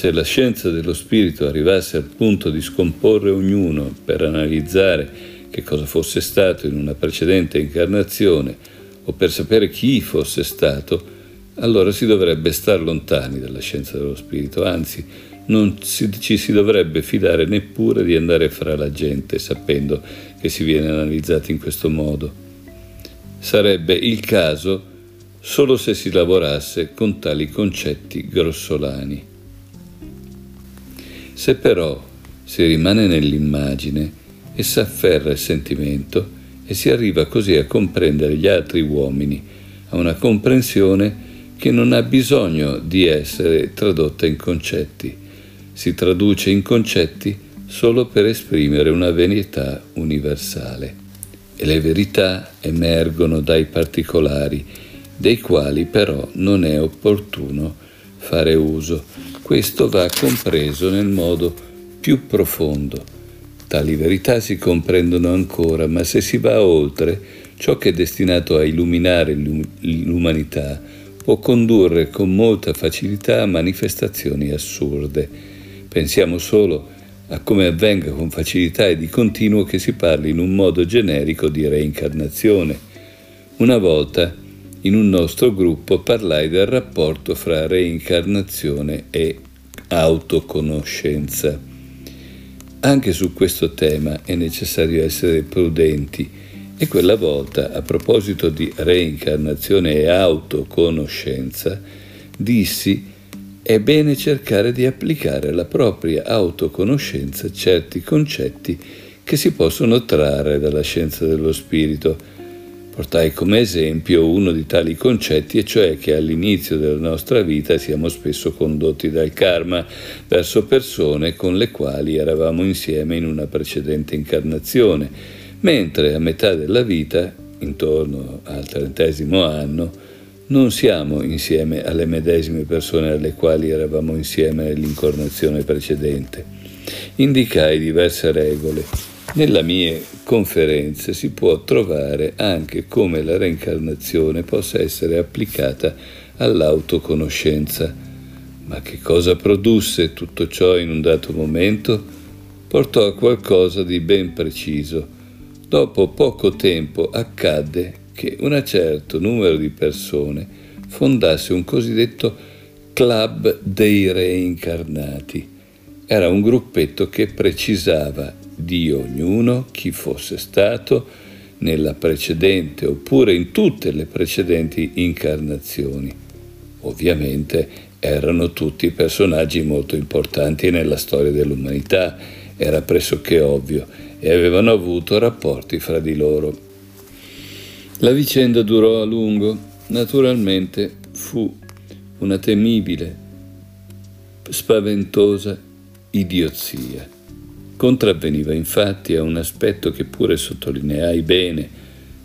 Se la scienza dello spirito arrivasse al punto di scomporre ognuno per analizzare che cosa fosse stato in una precedente incarnazione o per sapere chi fosse stato, allora si dovrebbe star lontani dalla scienza dello spirito, anzi non ci si dovrebbe fidare neppure di andare fra la gente sapendo che si viene analizzati in questo modo. Sarebbe il caso solo se si lavorasse con tali concetti grossolani. Se però si rimane nell'immagine e si afferra il sentimento e si arriva così a comprendere gli altri uomini, a una comprensione che non ha bisogno di essere tradotta in concetti, si traduce in concetti solo per esprimere una verità universale. E le verità emergono dai particolari, dei quali però non è opportuno fare uso. Questo va compreso nel modo più profondo. Tali verità si comprendono ancora, ma se si va oltre, ciò che è destinato a illuminare l'umanità può condurre con molta facilità a manifestazioni assurde Pensiamo solo a come avvenga con facilità e di continuo che si parli in un modo generico di reincarnazione. Una volta in un nostro gruppo parlai del rapporto fra reincarnazione e autoconoscenza. Anche su questo tema è necessario essere prudenti e quella volta, a proposito di reincarnazione e autoconoscenza, dissi è bene cercare di applicare alla propria autoconoscenza certi concetti che si possono trarre dalla scienza dello spirito. Portai come esempio uno di tali concetti, e cioè che all'inizio della nostra vita siamo spesso condotti dal karma verso persone con le quali eravamo insieme in una precedente incarnazione, mentre a metà della vita, intorno al trentesimo anno, non siamo insieme alle medesime persone alle quali eravamo insieme nell'incarnazione precedente. Indicai diverse regole. Nella mia conferenza si può trovare anche come la reincarnazione possa essere applicata all'autoconoscenza. Ma che cosa produsse tutto ciò in un dato momento? Portò a qualcosa di ben preciso. Dopo poco tempo accadde che un certo numero di persone fondasse un cosiddetto club dei reincarnati. Era un gruppetto che precisava di ognuno chi fosse stato nella precedente oppure in tutte le precedenti incarnazioni. Ovviamente erano tutti personaggi molto importanti nella storia dell'umanità, era pressoché ovvio, e avevano avuto rapporti fra di loro la vicenda durò a lungo. Naturalmente fu una temibile, spaventosa idiozia. Contravveniva infatti a un aspetto che pure sottolineai bene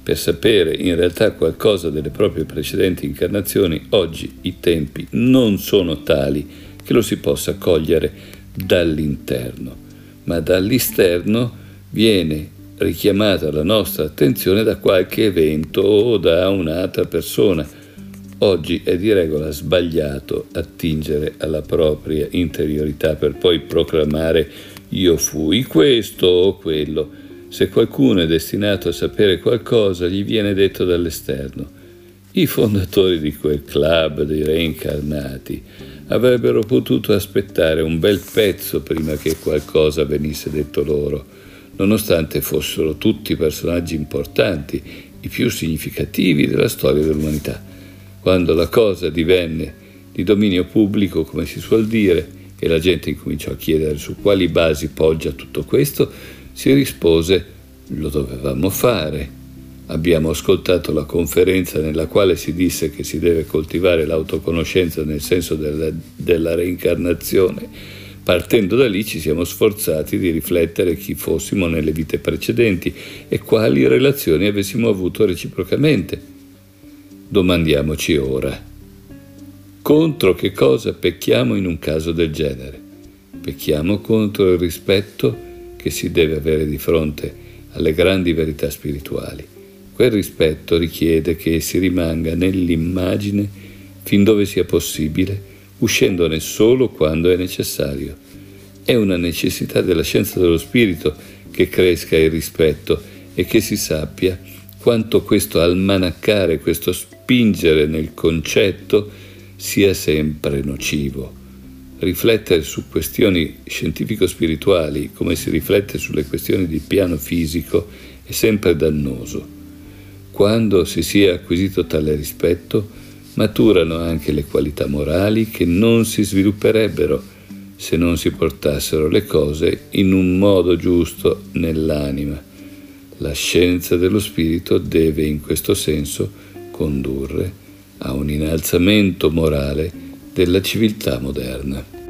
per sapere in realtà qualcosa delle proprie precedenti incarnazioni, oggi i tempi non sono tali che lo si possa cogliere dall'interno, ma dall'esterno viene richiamata la nostra attenzione da qualche evento o da un'altra persona. Oggi è di regola sbagliato attingere alla propria interiorità per poi proclamare io fui questo o quello. Se qualcuno è destinato a sapere qualcosa, gli viene detto dall'esterno. I fondatori di quel club dei reincarnati avrebbero potuto aspettare un bel pezzo prima che qualcosa venisse detto loro nonostante fossero tutti personaggi importanti, i più significativi della storia dell'umanità. Quando la cosa divenne di dominio pubblico, come si suol dire, e la gente incominciò a chiedere su quali basi poggia tutto questo, si rispose lo dovevamo fare. Abbiamo ascoltato la conferenza nella quale si disse che si deve coltivare l'autoconoscenza nel senso della, della reincarnazione Partendo da lì ci siamo sforzati di riflettere chi fossimo nelle vite precedenti e quali relazioni avessimo avuto reciprocamente. Domandiamoci ora, contro che cosa pecchiamo in un caso del genere? Pecchiamo contro il rispetto che si deve avere di fronte alle grandi verità spirituali. Quel rispetto richiede che si rimanga nell'immagine fin dove sia possibile uscendone solo quando è necessario. È una necessità della scienza dello spirito che cresca il rispetto e che si sappia quanto questo almanaccare, questo spingere nel concetto sia sempre nocivo. Riflettere su questioni scientifico-spirituali come si riflette sulle questioni di piano fisico è sempre dannoso. Quando si sia acquisito tale rispetto, maturano anche le qualità morali che non si svilupperebbero se non si portassero le cose in un modo giusto nell'anima. La scienza dello spirito deve in questo senso condurre a un innalzamento morale della civiltà moderna.